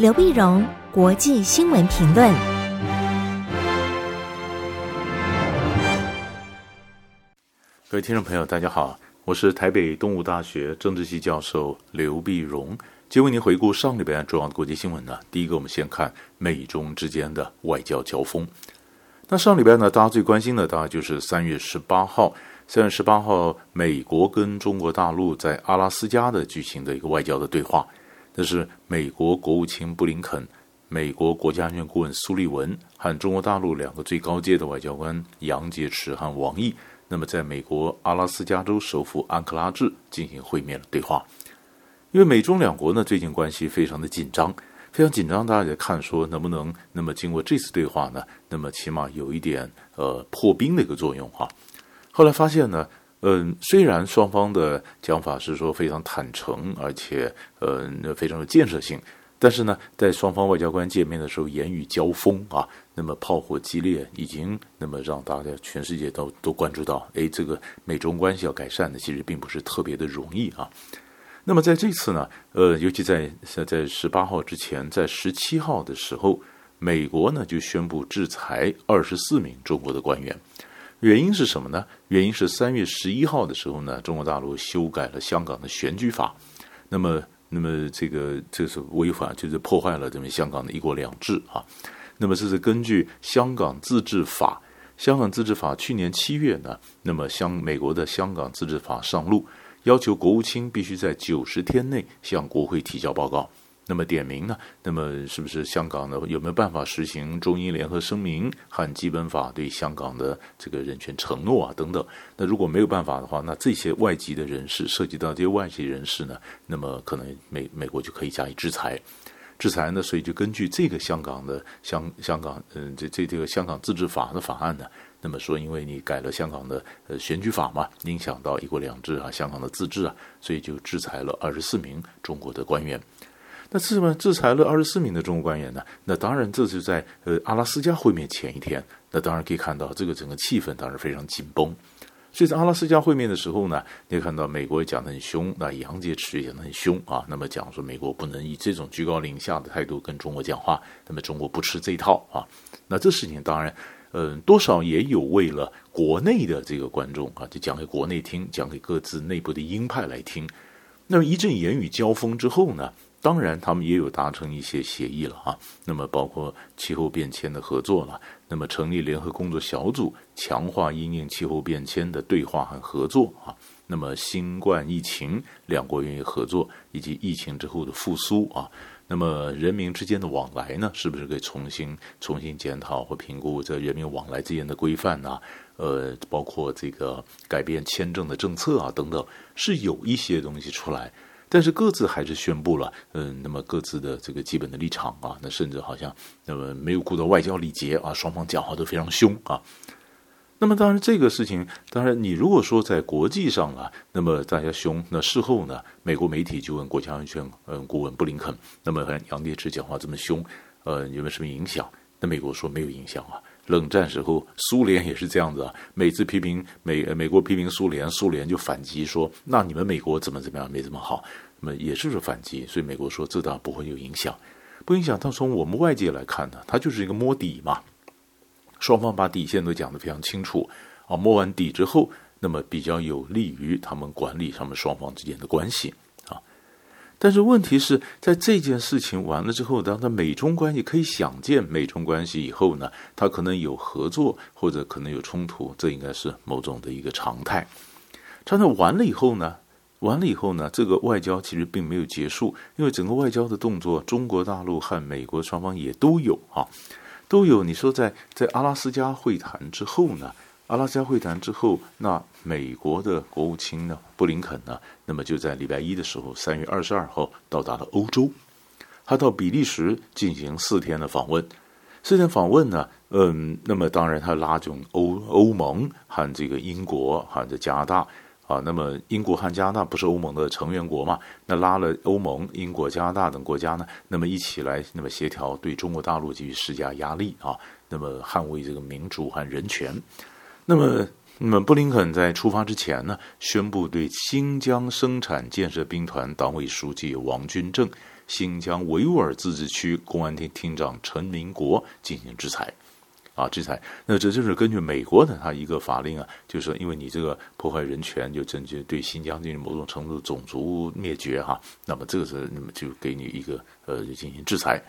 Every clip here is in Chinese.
刘碧荣，国际新闻评论。各位听众朋友，大家好，我是台北东吴大学政治系教授刘碧荣，今天为您回顾上礼拜重要的国际新闻呢。第一个，我们先看美中之间的外交交锋。那上礼拜呢，大家最关心的大概就是三月十八号，三月十八号，美国跟中国大陆在阿拉斯加的举行的一个外交的对话。这是美国国务卿布林肯、美国国家安全顾问苏利文和中国大陆两个最高阶的外交官杨洁篪和王毅，那么在美国阿拉斯加州首府安克拉治进行会面的对话。因为美中两国呢最近关系非常的紧张，非常紧张，大家也看说能不能那么经过这次对话呢，那么起码有一点呃破冰的一个作用哈。后来发现呢。嗯，虽然双方的讲法是说非常坦诚，而且呃非常有建设性，但是呢，在双方外交官见面的时候，言语交锋啊，那么炮火激烈，已经那么让大家全世界都都关注到，哎，这个美中关系要改善的，其实并不是特别的容易啊。那么在这次呢，呃，尤其在在十八号之前，在十七号的时候，美国呢就宣布制裁二十四名中国的官员。原因是什么呢？原因是三月十一号的时候呢，中国大陆修改了香港的选举法，那么，那么这个这是违反，就是破坏了这么香港的一国两制啊。那么这是根据香港自治法，香港自治法去年七月呢，那么香美国的香港自治法上路，要求国务卿必须在九十天内向国会提交报告。那么点名呢？那么是不是香港呢？有没有办法实行中英联合声明和基本法对香港的这个人权承诺啊？等等。那如果没有办法的话，那这些外籍的人士涉及到这些外籍人士呢？那么可能美美国就可以加以制裁。制裁呢？所以就根据这个香港的香香港嗯这这这个香港自治法的法案呢，那么说因为你改了香港的呃选举法嘛，影响到一国两制啊，香港的自治啊，所以就制裁了二十四名中国的官员。那什么制裁了二十四名的中国官员呢？那当然，这是在呃阿拉斯加会面前一天。那当然可以看到，这个整个气氛当然非常紧绷。所以在阿拉斯加会面的时候呢，你看到美国也讲得很凶，那杨洁篪也讲得很凶啊。那么讲说美国不能以这种居高临下的态度跟中国讲话，那么中国不吃这一套啊。那这事情当然，嗯、多少也有为了国内的这个观众啊，就讲给国内听，讲给各自内部的鹰派来听。那么一阵言语交锋之后呢？当然，他们也有达成一些协议了啊。那么，包括气候变迁的合作了，那么成立联合工作小组，强化因应气候变迁的对话和合作啊。那么，新冠疫情，两国愿意合作，以及疫情之后的复苏啊。那么，人民之间的往来呢，是不是可以重新重新检讨或评估这人民往来之间的规范呢？呃，包括这个改变签证的政策啊等等，是有一些东西出来。但是各自还是宣布了，嗯，那么各自的这个基本的立场啊，那甚至好像那么没有顾到外交礼节啊，双方讲话都非常凶啊。那么当然这个事情，当然你如果说在国际上啊，那么大家凶，那事后呢，美国媒体就问国家安全嗯顾问布林肯，那么杨洁篪讲话这么凶，呃，有没有什么影响？那美国说没有影响啊。冷战时候，苏联也是这样子啊。每次批评美，美国批评苏联，苏联就反击说：“那你们美国怎么怎么样，没这么好。”那么也是说反击，所以美国说这倒不会有影响，不影响。但从我们外界来看呢，它就是一个摸底嘛。双方把底线都讲得非常清楚啊。摸完底之后，那么比较有利于他们管理他们双方之间的关系。但是问题是在这件事情完了之后，当他美中关系可以想见美中关系以后呢，他可能有合作或者可能有冲突，这应该是某种的一个常态。常态完了以后呢，完了以后呢，这个外交其实并没有结束，因为整个外交的动作，中国大陆和美国双方也都有啊，都有。你说在在阿拉斯加会谈之后呢？阿拉斯加会谈之后，那美国的国务卿呢，布林肯呢，那么就在礼拜一的时候，三月二十二号到达了欧洲，他到比利时进行四天的访问。四天访问呢，嗯，那么当然他拉拢欧欧盟和这个英国和这加拿大啊，那么英国和加拿大不是欧盟的成员国嘛？那拉了欧盟、英国、加拿大等国家呢，那么一起来那么协调对中国大陆继续施加压力啊，那么捍卫这个民主和人权。那么，那么布林肯在出发之前呢，宣布对新疆生产建设兵团党委书记王军正新疆维吾尔自治区公安厅厅长陈明国进行制裁。啊，制裁，那这就是根据美国的他一个法令啊，就是说，因为你这个破坏人权，就针对对新疆进行某种程度种族灭绝哈，那么这个是那么就给你一个呃进行制裁，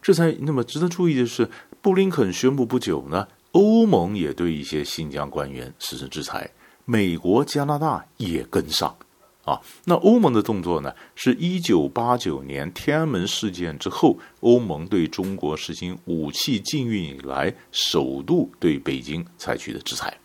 制裁。那么值得注意的是，布林肯宣布不久呢，欧盟也对一些新疆官员实施制裁，美国、加拿大也跟上。啊，那欧盟的动作呢？是一九八九年天安门事件之后，欧盟对中国实行武器禁运以来，首度对北京采取的制裁。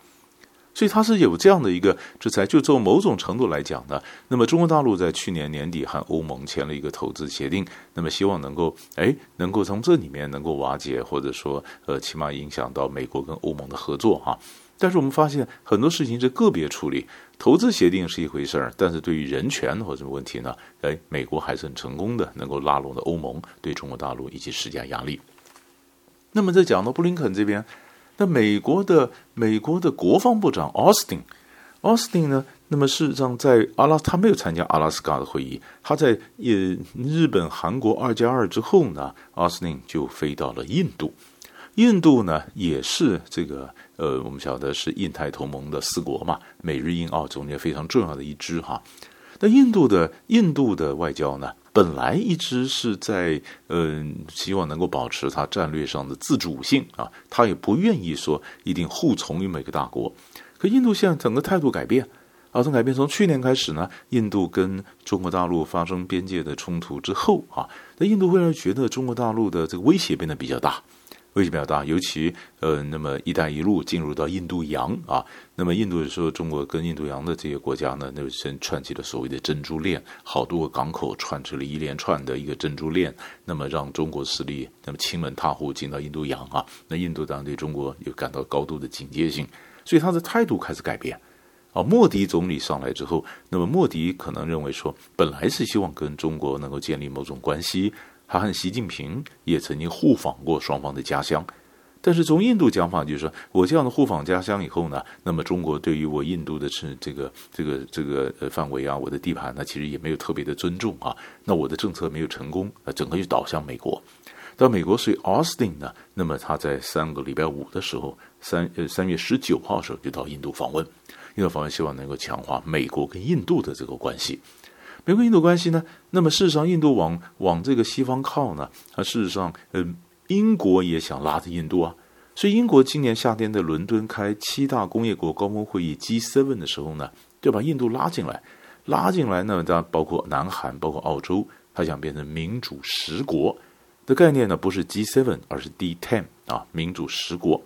所以它是有这样的一个制裁。就从某种程度来讲呢，那么中国大陆在去年年底和欧盟签了一个投资协定，那么希望能够哎，能够从这里面能够瓦解，或者说呃，起码影响到美国跟欧盟的合作哈。但是我们发现很多事情是个别处理，投资协定是一回事儿，但是对于人权或者问题呢？哎，美国还是很成功的，能够拉拢的欧盟对中国大陆以及施加压力。那么在讲到布林肯这边，美国的美国的国防部长奥斯汀，奥斯汀呢，那么事实上在阿拉他没有参加阿拉斯加的会议，他在呃日本韩国二加二之后呢，奥斯汀就飞到了印度。印度呢，也是这个呃，我们晓得是印太同盟的四国嘛，美日印澳中间非常重要的一支哈。那印度的印度的外交呢，本来一直是在嗯、希望能够保持它战略上的自主性啊，它也不愿意说一定护从于每个大国。可印度现在整个态度改变啊，从改变从去年开始呢，印度跟中国大陆发生边界的冲突之后啊，那印度会让觉得中国大陆的这个威胁变得比较大。威胁比较大，尤其呃，那么“一带一路”进入到印度洋啊，那么印度说中国跟印度洋的这些国家呢，那先串起了所谓的珍珠链，好多个港口串成了一连串的一个珍珠链，那么让中国势力那么亲门踏户进到印度洋啊，那印度当然对中国有感到高度的警戒性，所以他的态度开始改变啊。莫迪总理上来之后，那么莫迪可能认为说，本来是希望跟中国能够建立某种关系。他和习近平也曾经互访过双方的家乡，但是从印度讲法就是说，我这样的互访家乡以后呢，那么中国对于我印度的是这个这个这个呃范围啊，我的地盘呢，其实也没有特别的尊重啊，那我的政策没有成功，呃，整个就倒向美国。到美国，所以奥斯汀呢，那么他在三个礼拜五的时候，三呃三月十九号的时候就到印度访问，印度访问希望能够强化美国跟印度的这个关系。美国印度关系呢？那么事实上，印度往往这个西方靠呢？啊，事实上，嗯、英国也想拉着印度啊。所以，英国今年夏天在伦敦开七大工业国高峰会议 G7 的时候呢，就把印度拉进来，拉进来呢，当然包括南韩，包括澳洲，他想变成民主十国的概念呢，不是 G7，而是 D10 啊，民主十国。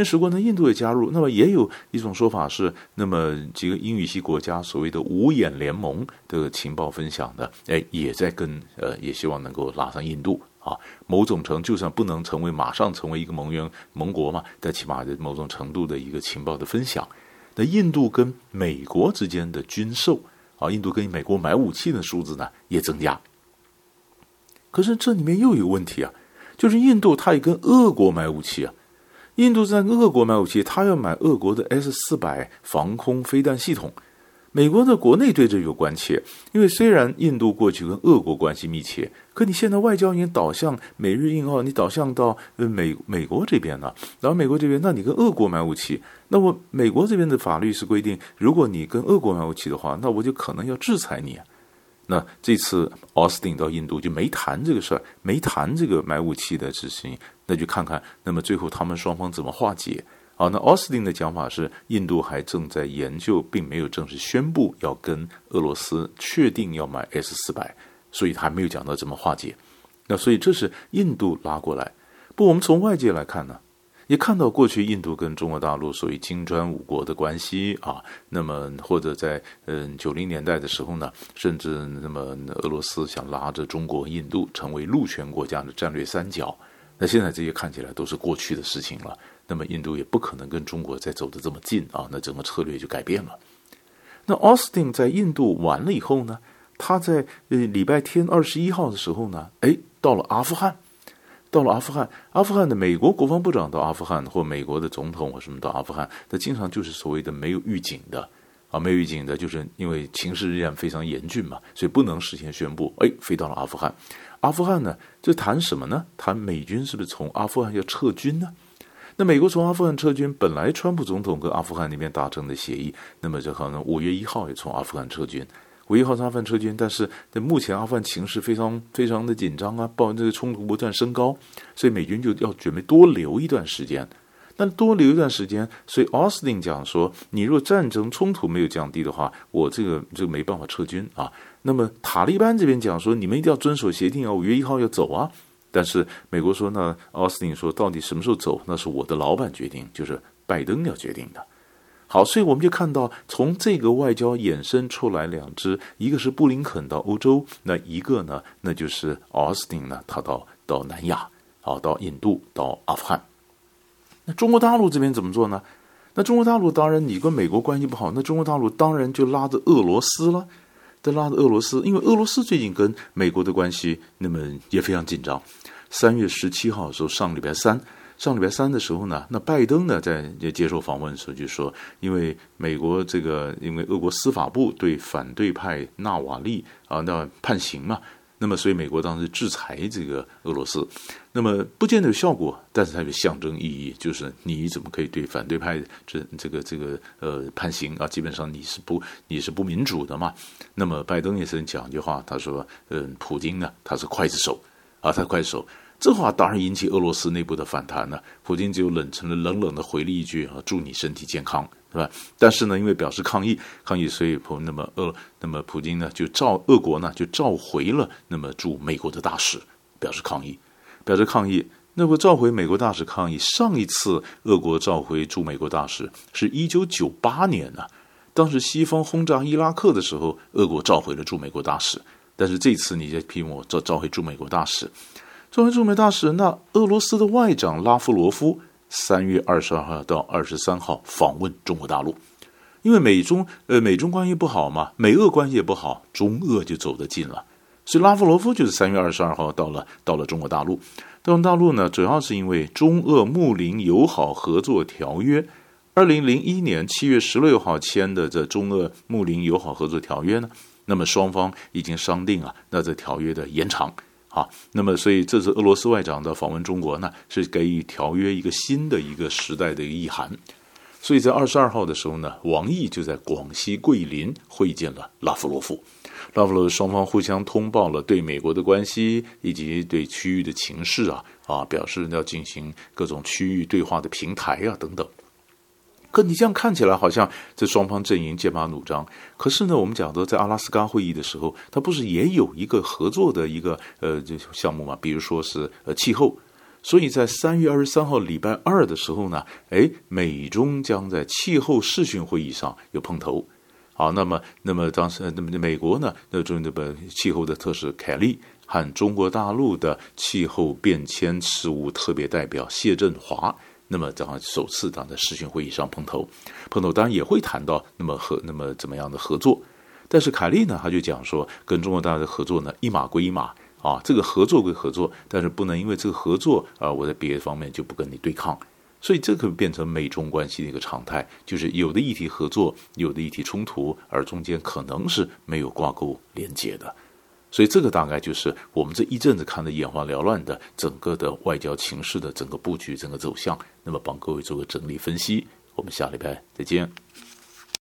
那十国呢，印度也加入。那么也有一种说法是，那么几个英语系国家所谓的五眼联盟的情报分享的，哎，也在跟呃，也希望能够拉上印度啊。某种程就算不能成为马上成为一个盟员盟国嘛，但起码的某种程度的一个情报的分享。那印度跟美国之间的军售啊，印度跟美国买武器的数字呢也增加。可是这里面又有问题啊，就是印度它也跟俄国买武器啊。印度在俄国买武器，他要买俄国的 S 四百防空飞弹系统。美国的国内对这有关切，因为虽然印度过去跟俄国关系密切，可你现在外交已经导向美日印澳，你导向到呃美美国这边了。然后美国这边，那你跟俄国买武器，那么美国这边的法律是规定，如果你跟俄国买武器的话，那我就可能要制裁你。那这次奥斯汀到印度就没谈这个事儿，没谈这个买武器的事情，那就看看，那么最后他们双方怎么化解。好，那奥斯汀的讲法是，印度还正在研究，并没有正式宣布要跟俄罗斯确定要买 S 四百，所以他还没有讲到怎么化解。那所以这是印度拉过来。不，我们从外界来看呢。也看到过去印度跟中国大陆属于金砖五国的关系啊，那么或者在嗯九零年代的时候呢，甚至那么俄罗斯想拉着中国、印度成为陆权国家的战略三角，那现在这些看起来都是过去的事情了。那么印度也不可能跟中国再走得这么近啊，那整个策略就改变了。那奥斯汀在印度完了以后呢，他在呃礼拜天二十一号的时候呢，哎，到了阿富汗。到了阿富汗，阿富汗的美国国防部长到阿富汗，或美国的总统或什么到阿富汗，他经常就是所谓的没有预警的啊，没有预警的，就是因为情势依然非常严峻嘛，所以不能事先宣布。哎，飞到了阿富汗，阿富汗呢，这谈什么呢？谈美军是不是从阿富汗要撤军呢？那美国从阿富汗撤军，本来川普总统跟阿富汗那边达成的协议，那么就可能五月一号也从阿富汗撤军。五月一号从阿富汗撤军，但是在目前阿富汗情势非常非常的紧张啊，报这个冲突不断升高，所以美军就要准备多留一段时间。那多留一段时间，所以奥斯汀讲说，你若战争冲突没有降低的话，我这个就没办法撤军啊。那么塔利班这边讲说，你们一定要遵守协定啊，五月一号要走啊。但是美国说呢，奥斯汀说，到底什么时候走，那是我的老板决定，就是拜登要决定的。好，所以我们就看到从这个外交衍生出来两支，一个是布林肯到欧洲，那一个呢，那就是奥斯汀呢，他到到南亚，啊，到印度，到阿富汗。那中国大陆这边怎么做呢？那中国大陆当然，你跟美国关系不好，那中国大陆当然就拉着俄罗斯了，就拉着俄罗斯，因为俄罗斯最近跟美国的关系那么也非常紧张。三月十七号的时候，上礼拜三，上礼拜三的时候呢，那拜登呢在接受访问的时候就说，因为美国这个，因为俄国司法部对反对派纳瓦利啊那判刑嘛。那么，所以美国当时制裁这个俄罗斯，那么不见得有效果，但是它有象征意义，就是你怎么可以对反对派这这个这个呃判刑啊？基本上你是不你是不民主的嘛？那么拜登也是讲一句话，他说：“嗯，普京呢，他是刽子手啊，他刽子手。”这话当然引起俄罗斯内部的反弹了。普京只有冷成了冷冷的回了一句：“啊，祝你身体健康。”是吧？但是呢，因为表示抗议，抗议，所以普那么俄那么普京呢就召俄国呢就召回了那么驻美国的大使，表示抗议，表示抗议。那么召回美国大使抗议，上一次俄国召回驻美国大使是一九九八年呢，当时西方轰炸伊拉克的时候，俄国召回了驻美国大使。但是这次你在批我召召回驻美国大使，作为驻美大使，那俄罗斯的外长拉夫罗夫。三月二十二号到二十三号访问中国大陆，因为美中呃美中关系不好嘛，美俄关系也不好，中俄就走得近了。所以拉夫罗夫就是三月二十二号到了到了中国大陆。到了大陆呢，主要是因为中俄睦邻友好合作条约，二零零一年七月十六号签的这中俄睦邻友好合作条约呢，那么双方已经商定啊，那这条约的延长。啊，那么所以这次俄罗斯外长的访问中国呢，是给予条约一个新的一个时代的一个意涵。所以在二十二号的时候呢，王毅就在广西桂林会见了拉夫罗夫，拉夫罗夫双方互相通报了对美国的关系以及对区域的情势啊啊，表示要进行各种区域对话的平台啊等等。可你这样看起来好像这双方阵营剑拔弩张，可是呢，我们讲的在阿拉斯加会议的时候，它不是也有一个合作的一个呃这项目嘛？比如说是呃气候，所以在三月二十三号礼拜二的时候呢，哎，美中将在气候视讯会议上有碰头。好，那么那么当时那么美国呢，那中那个气候的特使凯利和中国大陆的气候变迁事务特别代表谢振华。那么，正好首次当在视讯会议上碰头，碰头当然也会谈到那么和那么怎么样的合作。但是凯利呢，他就讲说，跟中国大陆的合作呢，一码归一码啊，这个合作归合作，但是不能因为这个合作啊，我在别的方面就不跟你对抗。所以这个变成美中关系的一个常态，就是有的议题合作，有的议题冲突，而中间可能是没有挂钩连接的。所以这个大概就是我们这一阵子看的眼花缭乱的整个的外交情势的整个布局、整个走向。那么帮各位做个整理分析。我们下礼拜再见。